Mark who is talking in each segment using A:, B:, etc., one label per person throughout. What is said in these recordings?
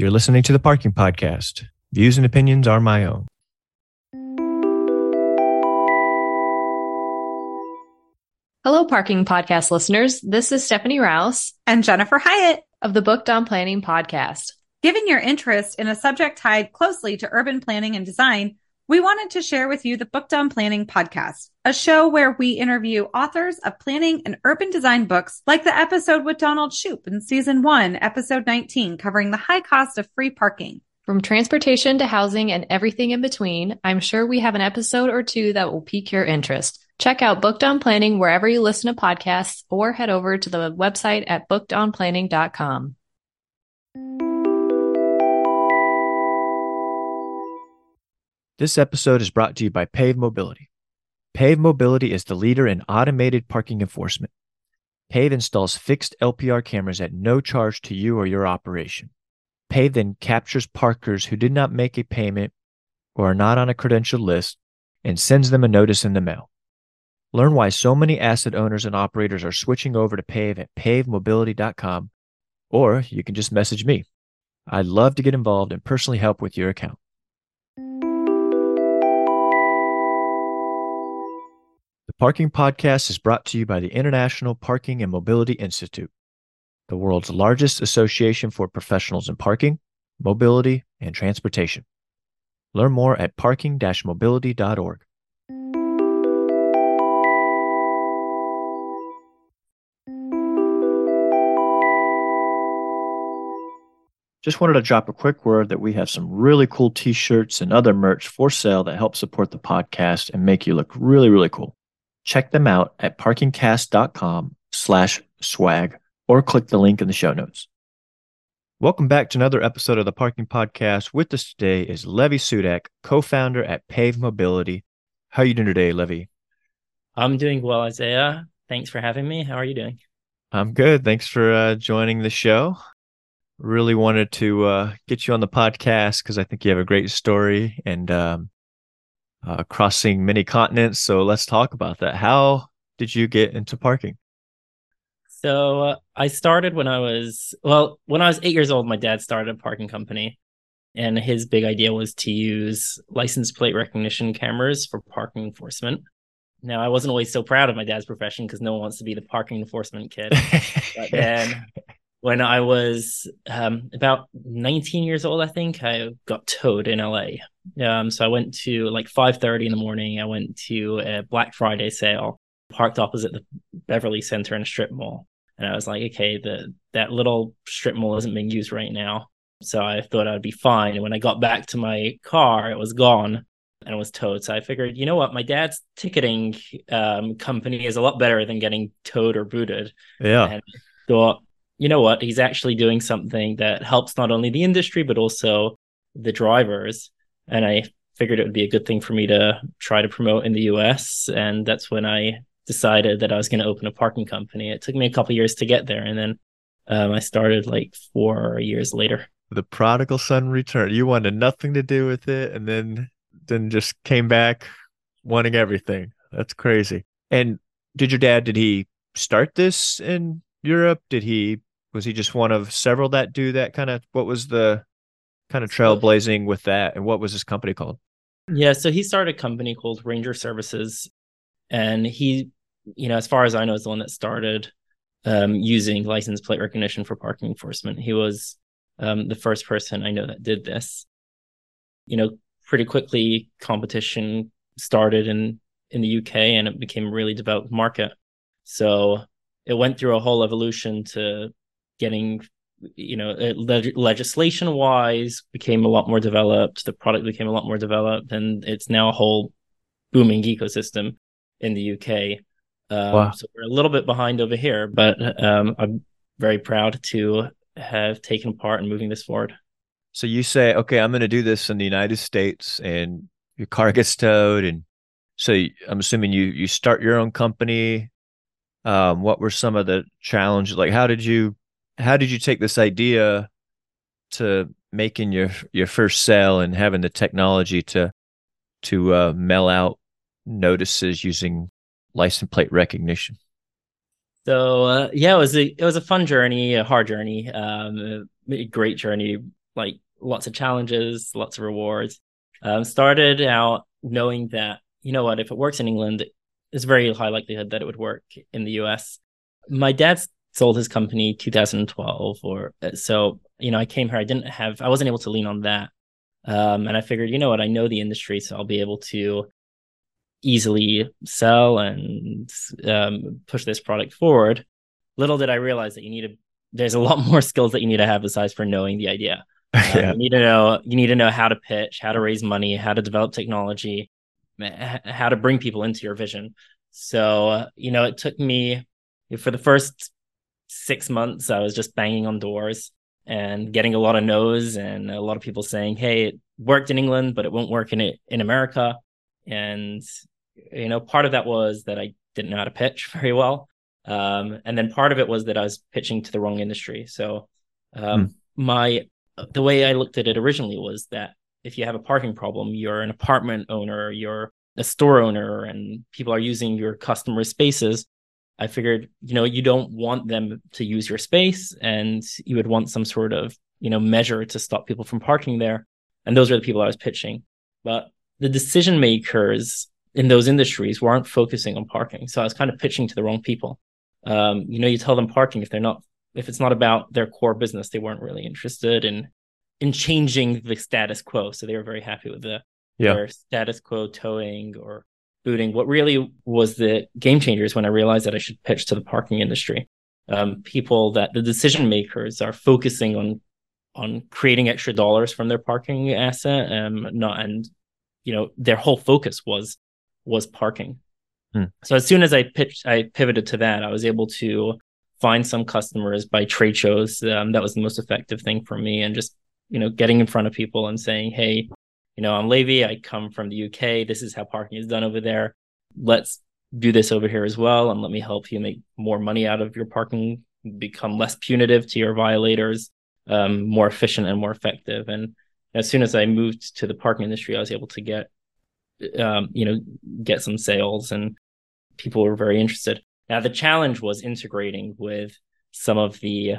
A: You're listening to the Parking Podcast. Views and opinions are my own.
B: Hello, Parking Podcast listeners. This is Stephanie Rouse
C: and Jennifer Hyatt
B: of the Booked on Planning podcast.
C: Given your interest in a subject tied closely to urban planning and design, we wanted to share with you the Booked on Planning podcast, a show where we interview authors of planning and urban design books, like the episode with Donald Shoup in season one, episode 19, covering the high cost of free parking.
B: From transportation to housing and everything in between, I'm sure we have an episode or two that will pique your interest. Check out Booked on Planning wherever you listen to podcasts or head over to the website at bookedonplanning.com.
A: This episode is brought to you by Pave Mobility. Pave Mobility is the leader in automated parking enforcement. Pave installs fixed LPR cameras at no charge to you or your operation. Pave then captures parkers who did not make a payment or are not on a credential list and sends them a notice in the mail. Learn why so many asset owners and operators are switching over to Pave at pavemobility.com, or you can just message me. I'd love to get involved and personally help with your account. Parking Podcast is brought to you by the International Parking and Mobility Institute, the world's largest association for professionals in parking, mobility, and transportation. Learn more at parking mobility.org. Just wanted to drop a quick word that we have some really cool t shirts and other merch for sale that help support the podcast and make you look really, really cool. Check them out at parkingcast.com slash swag or click the link in the show notes. Welcome back to another episode of the Parking Podcast. With us today is Levi Sudak, co-founder at Pave Mobility. How are you doing today, Levi?
D: I'm doing well, Isaiah. Thanks for having me. How are you doing?
A: I'm good. Thanks for uh, joining the show really wanted to uh, get you on the podcast because I think you have a great story and um, uh, crossing many continents. So let's talk about that. How did you get into parking?
D: So uh, I started when I was well, when I was eight years old. My dad started a parking company, and his big idea was to use license plate recognition cameras for parking enforcement. Now I wasn't always so proud of my dad's profession because no one wants to be the parking enforcement kid. but then when I was um, about 19 years old, I think I got towed in LA. Um, so I went to like 5:30 in the morning. I went to a Black Friday sale, parked opposite the Beverly Center in a strip mall, and I was like, okay, the that little strip mall isn't being used right now, so I thought I'd be fine. And when I got back to my car, it was gone and it was towed. So I figured, you know what, my dad's ticketing um, company is a lot better than getting towed or booted.
A: Yeah.
D: And thought you know what, he's actually doing something that helps not only the industry, but also the drivers. And I figured it would be a good thing for me to try to promote in the US. And that's when I decided that I was going to open a parking company. It took me a couple years to get there. And then um, I started like four years later.
A: The prodigal son returned. You wanted nothing to do with it. And then, then just came back wanting everything. That's crazy. And did your dad, did he start this in Europe? Did he was he just one of several that do that kind of what was the kind of trailblazing with that and what was his company called?
D: Yeah so he started a company called ranger services and he you know as far as i know is the one that started um, using license plate recognition for parking enforcement. He was um, the first person i know that did this. You know pretty quickly competition started in in the uk and it became a really developed market. So it went through a whole evolution to getting you know leg- legislation wise became a lot more developed the product became a lot more developed and it's now a whole booming ecosystem in the uk um, wow. so we're a little bit behind over here but um, i'm very proud to have taken part in moving this forward.
A: So you say okay i'm going to do this in the united states and your car gets towed and so i'm assuming you you start your own company. Um, what were some of the challenges? Like how did you how did you take this idea to making your your first sale and having the technology to to uh, mail out notices using license plate recognition?
D: So uh, yeah, it was a it was a fun journey, a hard journey, um, a great journey. like lots of challenges, lots of rewards. Um, started out knowing that you know what, if it works in England, it's very high likelihood that it would work in the US. My dad sold his company 2012, or uh, so you know I came here. I didn't have, I wasn't able to lean on that, um, and I figured, you know what, I know the industry, so I'll be able to easily sell and um, push this product forward. Little did I realize that you need to. There's a lot more skills that you need to have besides for knowing the idea. Um, yeah. You need to know. You need to know how to pitch, how to raise money, how to develop technology, how to bring people into your vision. So you know, it took me for the first six months. I was just banging on doors and getting a lot of no's and a lot of people saying, "Hey, it worked in England, but it won't work in it in America." And you know, part of that was that I didn't know how to pitch very well. Um, and then part of it was that I was pitching to the wrong industry. So um, mm. my the way I looked at it originally was that if you have a parking problem, you're an apartment owner, you're a store owner, and people are using your customer spaces. I figured, you know, you don't want them to use your space, and you would want some sort of, you know, measure to stop people from parking there. And those are the people I was pitching. But the decision makers in those industries weren't focusing on parking. So I was kind of pitching to the wrong people. Um, you know, you tell them parking if they're not if it's not about their core business, they weren't really interested in in changing the status quo. So they were very happy with the yeah. their status quo towing or booting. What really was the game changer is when I realized that I should pitch to the parking industry. Um, people that the decision makers are focusing on on creating extra dollars from their parking asset, um, not and you know their whole focus was was parking. Hmm. So as soon as I pitched, I pivoted to that. I was able to find some customers by trade shows. Um, that was the most effective thing for me, and just you know getting in front of people and saying, "Hey, you know, I'm Levi. I come from the UK. This is how parking is done over there. Let's do this over here as well, and let me help you make more money out of your parking, become less punitive to your violators, um, more efficient and more effective." And as soon as I moved to the parking industry, I was able to get um, you know, get some sales and people were very interested. Now the challenge was integrating with some of the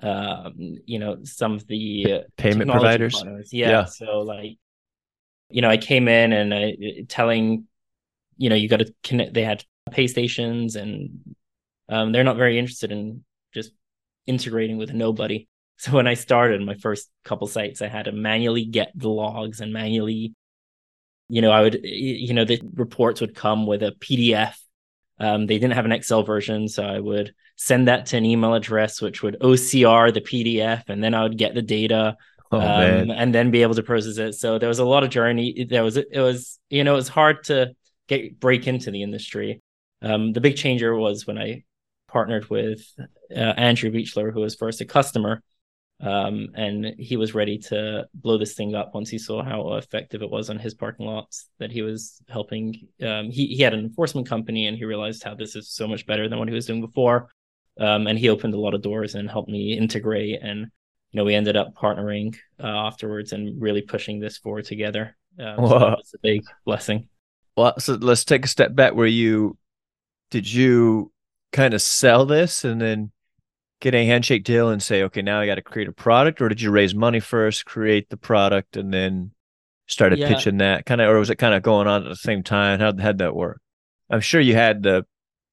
D: um, you know, some of the
A: payment providers.
D: Yeah, yeah. So like, you know, I came in and I telling, you know, you got to connect. They had pay stations, and um, they're not very interested in just integrating with nobody. So when I started my first couple sites, I had to manually get the logs and manually you know, I would, you know, the reports would come with a PDF. Um, they didn't have an Excel version, so I would send that to an email address, which would OCR the PDF, and then I would get the data, oh, um, and then be able to process it. So there was a lot of journey. There was, it was, you know, it was hard to get break into the industry. Um, the big changer was when I partnered with uh, Andrew Beechler, who was first a customer, um, and he was ready to blow this thing up once he saw how effective it was on his parking lots that he was helping. Um, he, he had an enforcement company and he realized how this is so much better than what he was doing before. Um, and he opened a lot of doors and helped me integrate. And, you know, we ended up partnering uh, afterwards and really pushing this forward together. Um, so that was a big blessing.
A: Well, so let's take a step back where you did you kind of sell this and then get a handshake deal and say, okay, now I got to create a product, or did you raise money first, create the product, and then started yeah. pitching that kind of, or was it kind of going on at the same time? How had that work? I'm sure you had the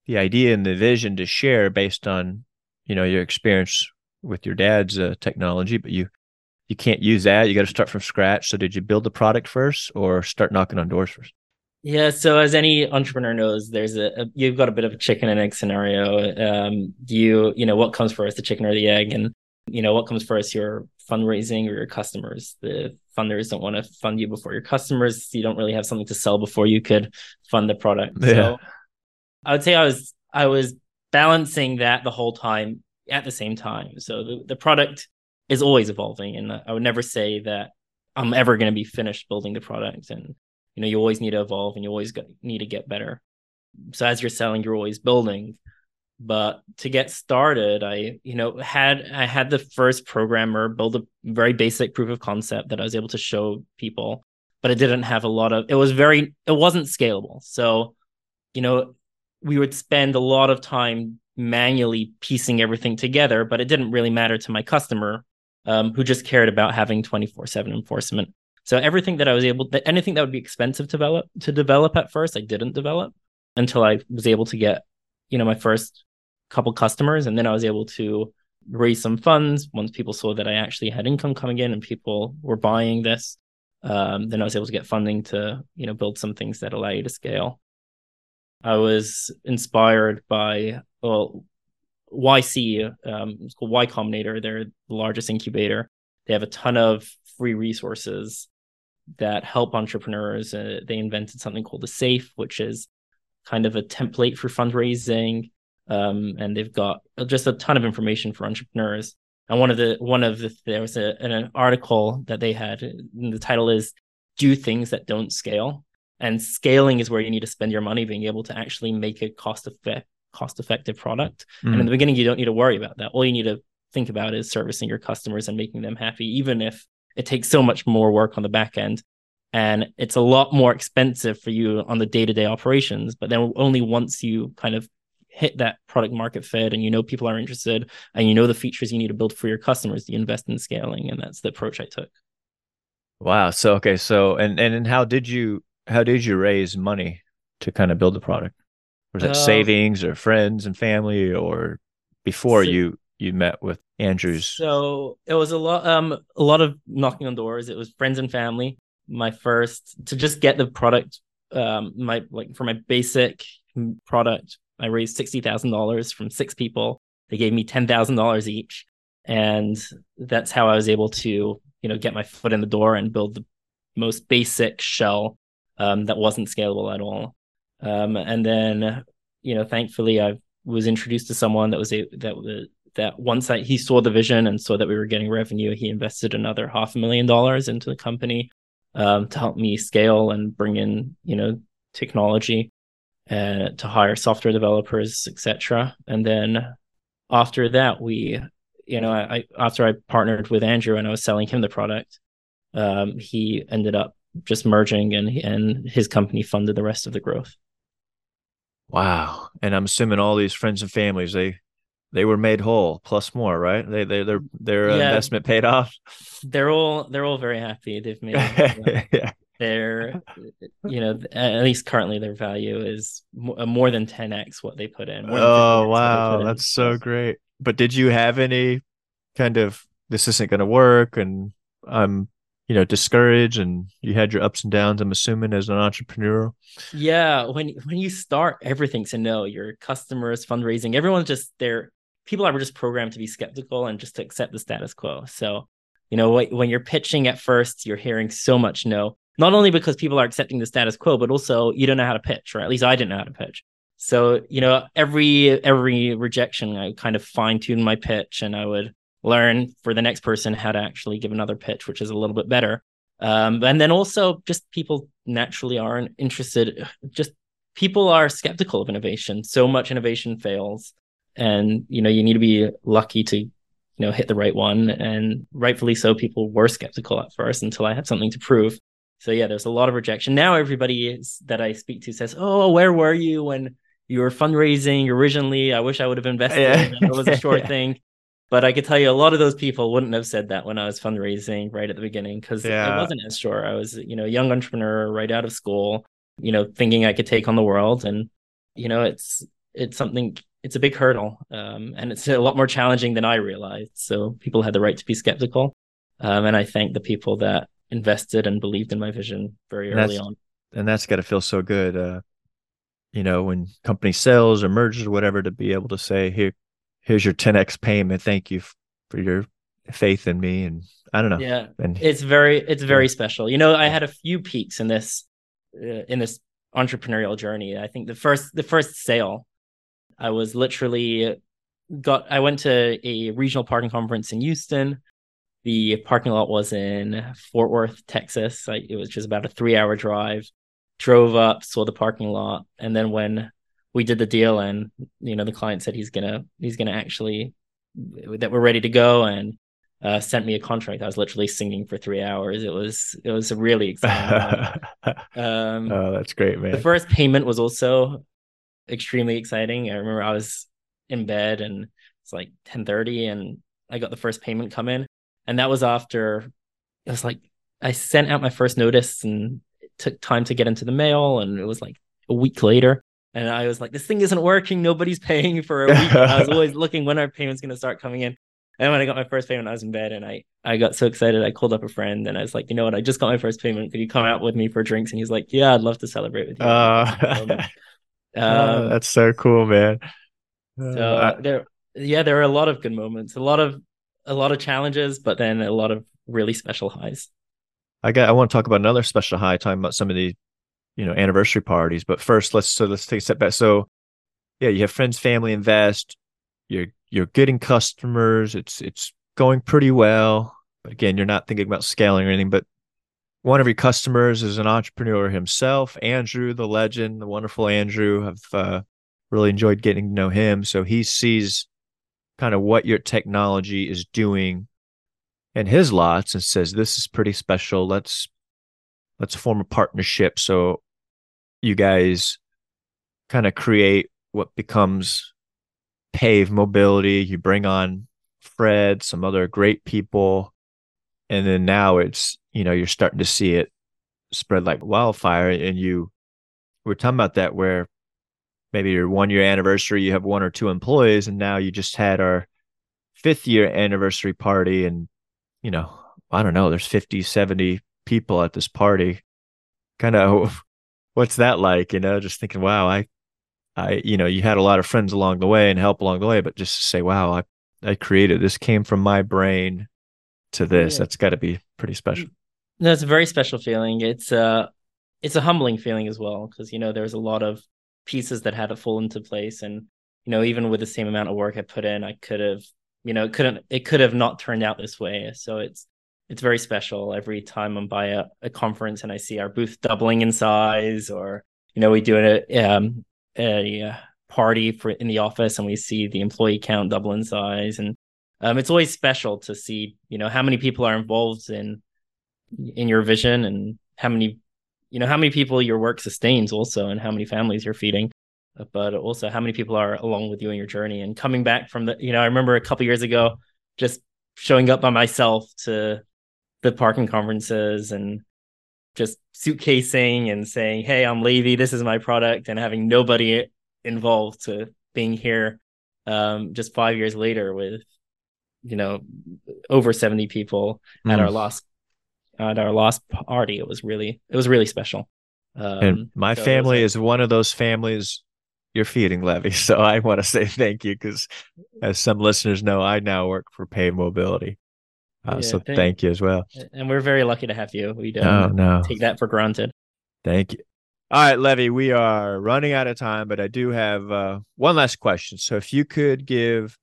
A: the idea and the vision to share based on you know your experience with your dad's uh, technology, but you you can't use that. You got to start from scratch. So did you build the product first, or start knocking on doors first?
D: Yeah, so as any entrepreneur knows, there's a, a, you've got a bit of a chicken and egg scenario. Um, you you know what comes first, the chicken or the egg, and you know what comes first, your fundraising or your customers. The funders don't want to fund you before your customers. You don't really have something to sell before you could fund the product. Yeah. So I would say I was I was balancing that the whole time at the same time. So the, the product is always evolving, and I would never say that I'm ever going to be finished building the product and you know you always need to evolve and you always need to get better. So as you're selling you're always building. But to get started i you know had i had the first programmer build a very basic proof of concept that i was able to show people but it didn't have a lot of it was very it wasn't scalable. So you know we would spend a lot of time manually piecing everything together but it didn't really matter to my customer um, who just cared about having 24 7 enforcement. So everything that I was able to, anything that would be expensive to develop to develop at first, I didn't develop until I was able to get, you know, my first couple customers. And then I was able to raise some funds once people saw that I actually had income coming in and people were buying this. Um, then I was able to get funding to, you know, build some things that allow you to scale. I was inspired by well, YC, um, it's called Y Combinator. They're the largest incubator. They have a ton of free resources that help entrepreneurs. Uh, they invented something called the Safe, which is kind of a template for fundraising. Um, and they've got just a ton of information for entrepreneurs. And one of the one of the there was a, an article that they had. the title is "Do Things That Don't Scale." And scaling is where you need to spend your money, being able to actually make a cost effect cost effective product. Mm. And in mm. the beginning, you don't need to worry about that. All you need to think about is servicing your customers and making them happy, even if it takes so much more work on the back end. And it's a lot more expensive for you on the day to day operations. But then only once you kind of hit that product market fit and you know people are interested and you know the features you need to build for your customers, you invest in scaling. And that's the approach I took.
A: Wow. So okay. So and and how did you how did you raise money to kind of build the product? Was that uh, savings or friends and family or before so, you you met with Andrews?
D: So it was a lot um a lot of knocking on doors. It was friends and family. My first to just get the product um my like for my basic product, I raised sixty thousand dollars from six people. They gave me ten thousand dollars each. And that's how I was able to, you know, get my foot in the door and build the most basic shell um, that wasn't scalable at all. Um, and then, you know, thankfully, I was introduced to someone that was a that that once I, he saw the vision and saw that we were getting revenue, he invested another half a million dollars into the company um, to help me scale and bring in, you know, technology uh, to hire software developers, etc. And then after that, we, you know, I after I partnered with Andrew and I was selling him the product, um, he ended up just merging and and his company funded the rest of the growth.
A: Wow. And I'm assuming all these friends and families, they they were made whole plus more, right? They they their their yeah. investment paid off.
D: They're all they're all very happy. They've made yeah. their you know at least currently their value is uh, more than 10x what they put in.
A: Oh wow, that's so great. But did you have any kind of this isn't going to work and I'm you know discouraged and you had your ups and downs i'm assuming as an entrepreneur?
D: Yeah when when you start everything's a no your customers fundraising everyone's just there people are just programmed to be skeptical and just to accept the status quo. So you know when you're pitching at first you're hearing so much no not only because people are accepting the status quo but also you don't know how to pitch or at least i didn't know how to pitch. So you know every every rejection i kind of fine tune my pitch and i would learn for the next person how to actually give another pitch, which is a little bit better. Um, and then also just people naturally aren't interested. Just people are skeptical of innovation. So much innovation fails, and you know you need to be lucky to you know hit the right one. And rightfully so, people were skeptical at first until I had something to prove. So yeah, there's a lot of rejection. Now everybody is, that I speak to says, "Oh, where were you when you were fundraising originally? I wish I would have invested. Yeah. It was a short thing." But I could tell you a lot of those people wouldn't have said that when I was fundraising right at the beginning because yeah. I wasn't as sure. I was, you know, a young entrepreneur right out of school, you know, thinking I could take on the world. And, you know, it's it's something it's a big hurdle. Um, and it's a lot more challenging than I realized. So people had the right to be skeptical. Um, and I thank the people that invested and believed in my vision very
A: and
D: early on.
A: And that's got to feel so good. Uh, you know, when company sells or merges or whatever, to be able to say, here, here's your 10x payment. Thank you for your faith in me. And I don't know.
D: Yeah. And it's very, it's very yeah. special. You know, I had a few peaks in this, uh, in this entrepreneurial journey. I think the first, the first sale, I was literally got, I went to a regional parking conference in Houston. The parking lot was in Fort Worth, Texas. I, it was just about a three hour drive. Drove up, saw the parking lot. And then when we did the deal and you know the client said he's gonna he's gonna actually that we're ready to go and uh, sent me a contract. I was literally singing for three hours. It was it was a really exciting.
A: um, oh, that's great, man.
D: The first payment was also extremely exciting. I remember I was in bed and it's like ten thirty, and I got the first payment come in, And that was after it was like I sent out my first notice and it took time to get into the mail. And it was like a week later. And I was like, this thing isn't working. Nobody's paying for a week. I was always looking when our payment's going to start coming in. And when I got my first payment, I was in bed and I, I got so excited. I called up a friend and I was like, you know what? I just got my first payment. Could you come out with me for drinks? And he's like, yeah, I'd love to celebrate with you.
A: Uh, um, that's so cool, man.
D: So uh, there, yeah, there are a lot of good moments, a lot of, a lot of challenges, but then a lot of really special highs.
A: I got, I want to talk about another special high talking about some of the, you know, anniversary parties, but first let's, so let's take a step back. So yeah, you have friends, family invest, you're you're getting customers. It's it's going pretty well. But again, you're not thinking about scaling or anything. But one of your customers is an entrepreneur himself, Andrew, the legend, the wonderful Andrew. I've uh, really enjoyed getting to know him. So he sees kind of what your technology is doing in his lots and says, "This is pretty special. Let's let's form a partnership." So you guys kind of create what becomes pave mobility. You bring on Fred, some other great people. And then now it's, you know, you're starting to see it spread like wildfire. And you we're talking about that where maybe your one year anniversary, you have one or two employees, and now you just had our fifth year anniversary party. And, you know, I don't know, there's 50, 70 people at this party. Kind of what's that like? You know, just thinking, wow, I I, you know, you had a lot of friends along the way and help along the way, but just to say, wow, I, I created this came from my brain to this. Yeah. That's got to be pretty special.
D: No, it's a very special feeling. It's uh it's a humbling feeling as well because you know there's a lot of pieces that had to fall into place, and you know even with the same amount of work I put in, I could have you know it couldn't it could have not turned out this way. So it's it's very special. Every time I'm by a, a conference and I see our booth doubling in size, or you know we do it um, a uh, party for in the office and we see the employee count double in size and um, it's always special to see you know how many people are involved in in your vision and how many you know how many people your work sustains also and how many families you're feeding but also how many people are along with you in your journey. And coming back from the you know i remember a couple years ago just showing up by myself to the parking conferences and just suitcasing and saying, "Hey, I'm Levi. This is my product," and having nobody involved to being here um, just five years later with you know over 70 people mm. at our last at our last party it was really it was really special
A: um, and my so family is one of those families you're feeding levi so i want to say thank you because as some listeners know i now work for Pave mobility uh, yeah, so thank, thank, you as well.
D: And we're very lucky to have you. We don't oh, no. take that for granted.
A: Thank you. All right, Levi, we are running out of time, but I do have uh, one last question. So if you could give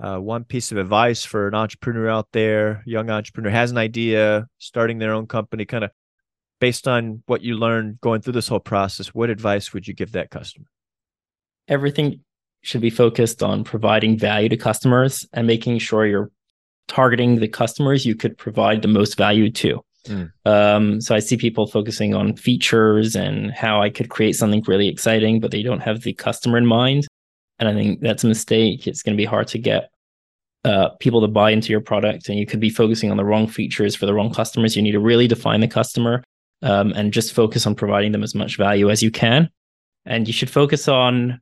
A: uh, one piece of advice for an entrepreneur out there, young entrepreneur has an idea, starting their own company, kind of based on what you learned going through this whole process, what advice would you give that customer?
D: Everything should be focused on providing value to customers and making sure you're targeting the customers you could provide the most value to. Mm. Um, so I see people focusing on features and how I could create something really exciting, but they don't have the customer in mind. And I think that's a mistake. It's going to be hard to get uh, people to buy into your product, and you could be focusing on the wrong features for the wrong customers. You need to really define the customer um, and just focus on providing them as much value as you can. And you should focus on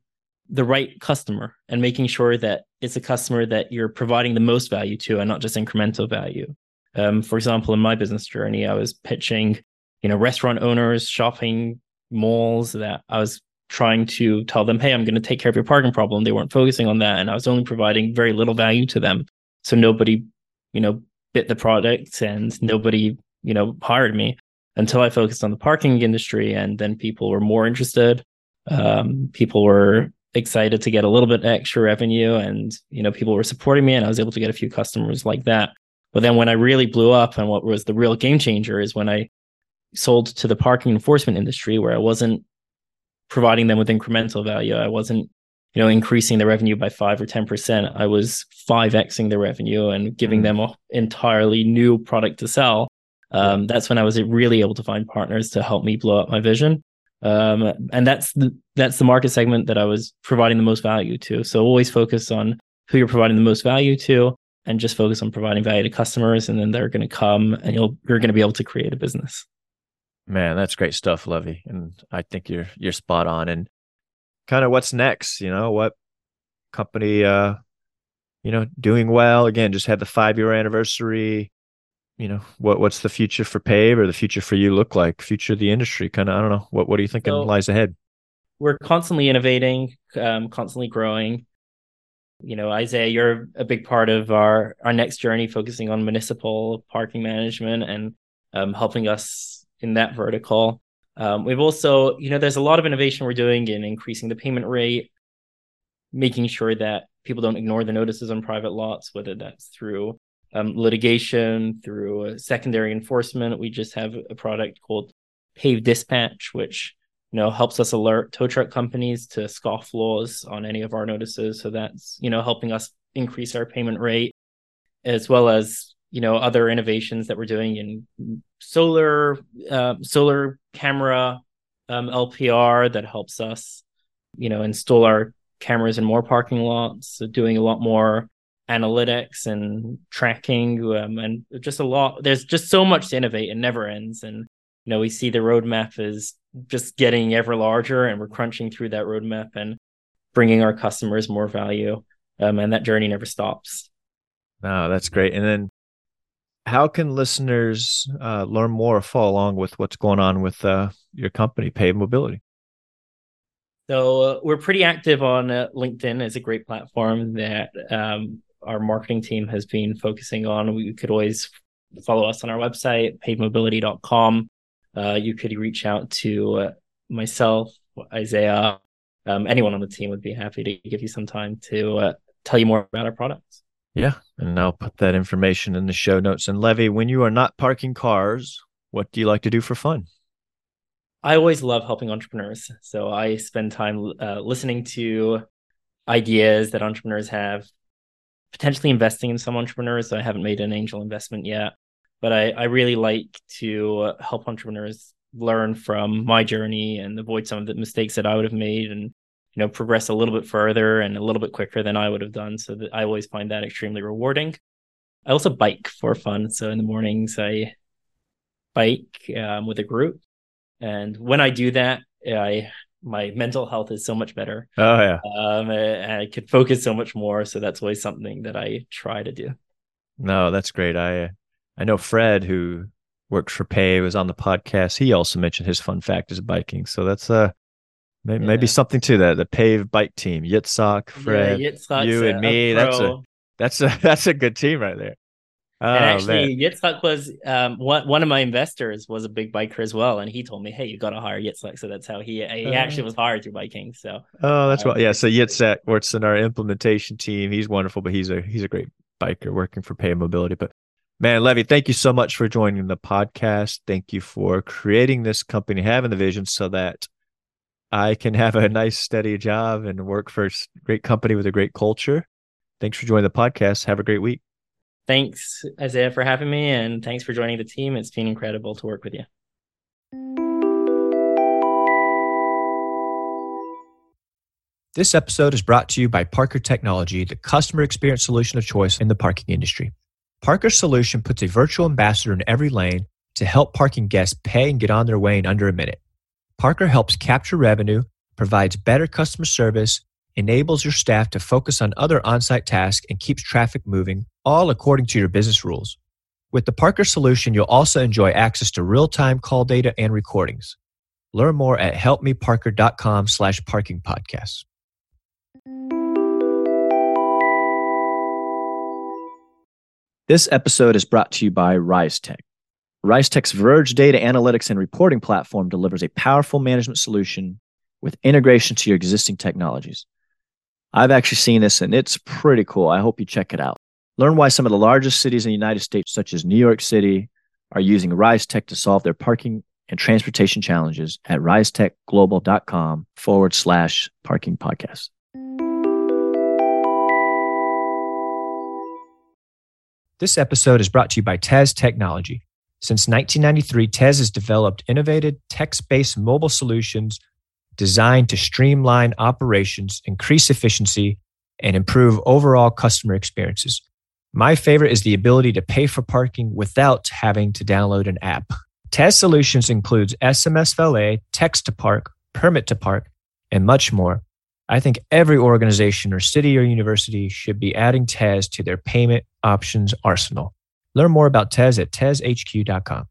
D: the right customer and making sure that it's a customer that you're providing the most value to and not just incremental value. Um, for example, in my business journey, I was pitching, you know, restaurant owners, shopping malls that I was trying to tell them, hey, I'm going to take care of your parking problem. They weren't focusing on that. And I was only providing very little value to them. So nobody, you know, bit the product and nobody, you know, hired me until I focused on the parking industry. And then people were more interested. Um, people were excited to get a little bit extra revenue and you know people were supporting me and I was able to get a few customers like that. But then when I really blew up and what was the real game changer is when I sold to the parking enforcement industry where I wasn't providing them with incremental value. I wasn't, you know, increasing the revenue by five or 10%. I was 5Xing the revenue and giving mm. them an entirely new product to sell. Um, that's when I was really able to find partners to help me blow up my vision. Um, and that's the that's the market segment that I was providing the most value to. So always focus on who you're providing the most value to, and just focus on providing value to customers and then they're going to come and you'll you're going to be able to create a business.
A: Man that's great stuff levi and i think you're you're spot on. And kind of what's next you know what company uh you know doing well? Again just had the five year anniversary you know what what's the future for pave or the future for you look like future of the industry kind of i don't know. What what are you thinking so, lies ahead?
D: we're constantly innovating um, constantly growing. You know, Isaiah, you're a big part of our our next journey, focusing on municipal parking management and um, helping us in that vertical. Um, we've also, you know, there's a lot of innovation we're doing in increasing the payment rate, making sure that people don't ignore the notices on private lots, whether that's through um, litigation, through secondary enforcement. We just have a product called Pave Dispatch, which you know helps us alert tow truck companies to scoff laws on any of our notices so that's you know helping us increase our payment rate as well as you know other innovations that we're doing in solar uh, solar camera um, lpr that helps us you know install our cameras in more parking lots so doing a lot more analytics and tracking um, and just a lot there's just so much to innovate and never ends. And you know we see the roadmap as just getting ever larger and we're crunching through that roadmap and bringing our customers more value um, and that journey never stops.
A: Oh that's great. And then how can listeners uh, learn more or follow along with what's going on with uh, your company pave mobility?
D: So uh, we're pretty active on uh, linkedin. It's a great platform that um, our marketing team has been focusing on we could always follow us on our website pavemobility.com uh, you could reach out to uh, myself, Isaiah, um, anyone on the team would be happy to give you some time to uh, tell you more about our products.
A: Yeah, and I'll put that information in the show notes. And Levi, when you are not parking cars, what do you like to do for fun?
D: I always love helping entrepreneurs. So I spend time uh, listening to ideas that entrepreneurs have, potentially investing in some entrepreneurs. I haven't made an angel investment yet, but I, I really like to help entrepreneurs learn from my journey and avoid some of the mistakes that I would have made and you know progress a little bit further and a little bit quicker than I would have done so that I always find that extremely rewarding. I also bike for fun so in the mornings I bike um, with a group and when I do that I my mental health is so much better.
A: Oh yeah.
D: Um, I, I could focus so much more so that's always something that I try to do.
A: No, that's great. I I know Fred, who works for Pave, was on the podcast. He also mentioned his fun fact is biking. So that's uh maybe, yeah. maybe something to that. The Pave bike team, Yitzhak, Fred, yeah, you and me. That's a that's a that's a good team right there.
D: Oh, and actually, man. Yitzhak was um, one one of my investors was a big biker as well, and he told me, "Hey, you got to hire Yitzhak." So that's how he he uh, actually was hired through biking. So
A: oh, that's um, well, yeah. So Yitzhak works in our implementation team. He's wonderful, but he's a he's a great biker working for Pave Mobility. But Man, Levi, thank you so much for joining the podcast. Thank you for creating this company, having the vision so that I can have a nice, steady job and work for a great company with a great culture. Thanks for joining the podcast. Have a great week.
D: Thanks, Isaiah, for having me. And thanks for joining the team. It's been incredible to work with you.
A: This episode is brought to you by Parker Technology, the customer experience solution of choice in the parking industry. Parker's solution puts a virtual ambassador in every lane to help parking guests pay and get on their way in under a minute. Parker helps capture revenue, provides better customer service, enables your staff to focus on other on site tasks, and keeps traffic moving, all according to your business rules. With the Parker solution, you'll also enjoy access to real time call data and recordings. Learn more at helpmeparker.com slash parking podcasts. This episode is brought to you by RiseTek. RiseTek's Verge data analytics and reporting platform delivers a powerful management solution with integration to your existing technologies. I've actually seen this and it's pretty cool. I hope you check it out. Learn why some of the largest cities in the United States, such as New York City, are using RiseTek to solve their parking and transportation challenges at risetechglobal.com forward slash parking podcast. This episode is brought to you by Tez Technology. Since 1993, Tez has developed innovative text based mobile solutions designed to streamline operations, increase efficiency, and improve overall customer experiences. My favorite is the ability to pay for parking without having to download an app. Tez Solutions includes SMS Valet, Text to Park, Permit to Park, and much more. I think every organization or city or university should be adding Tez to their payment options arsenal. Learn more about Tez at tezhq.com.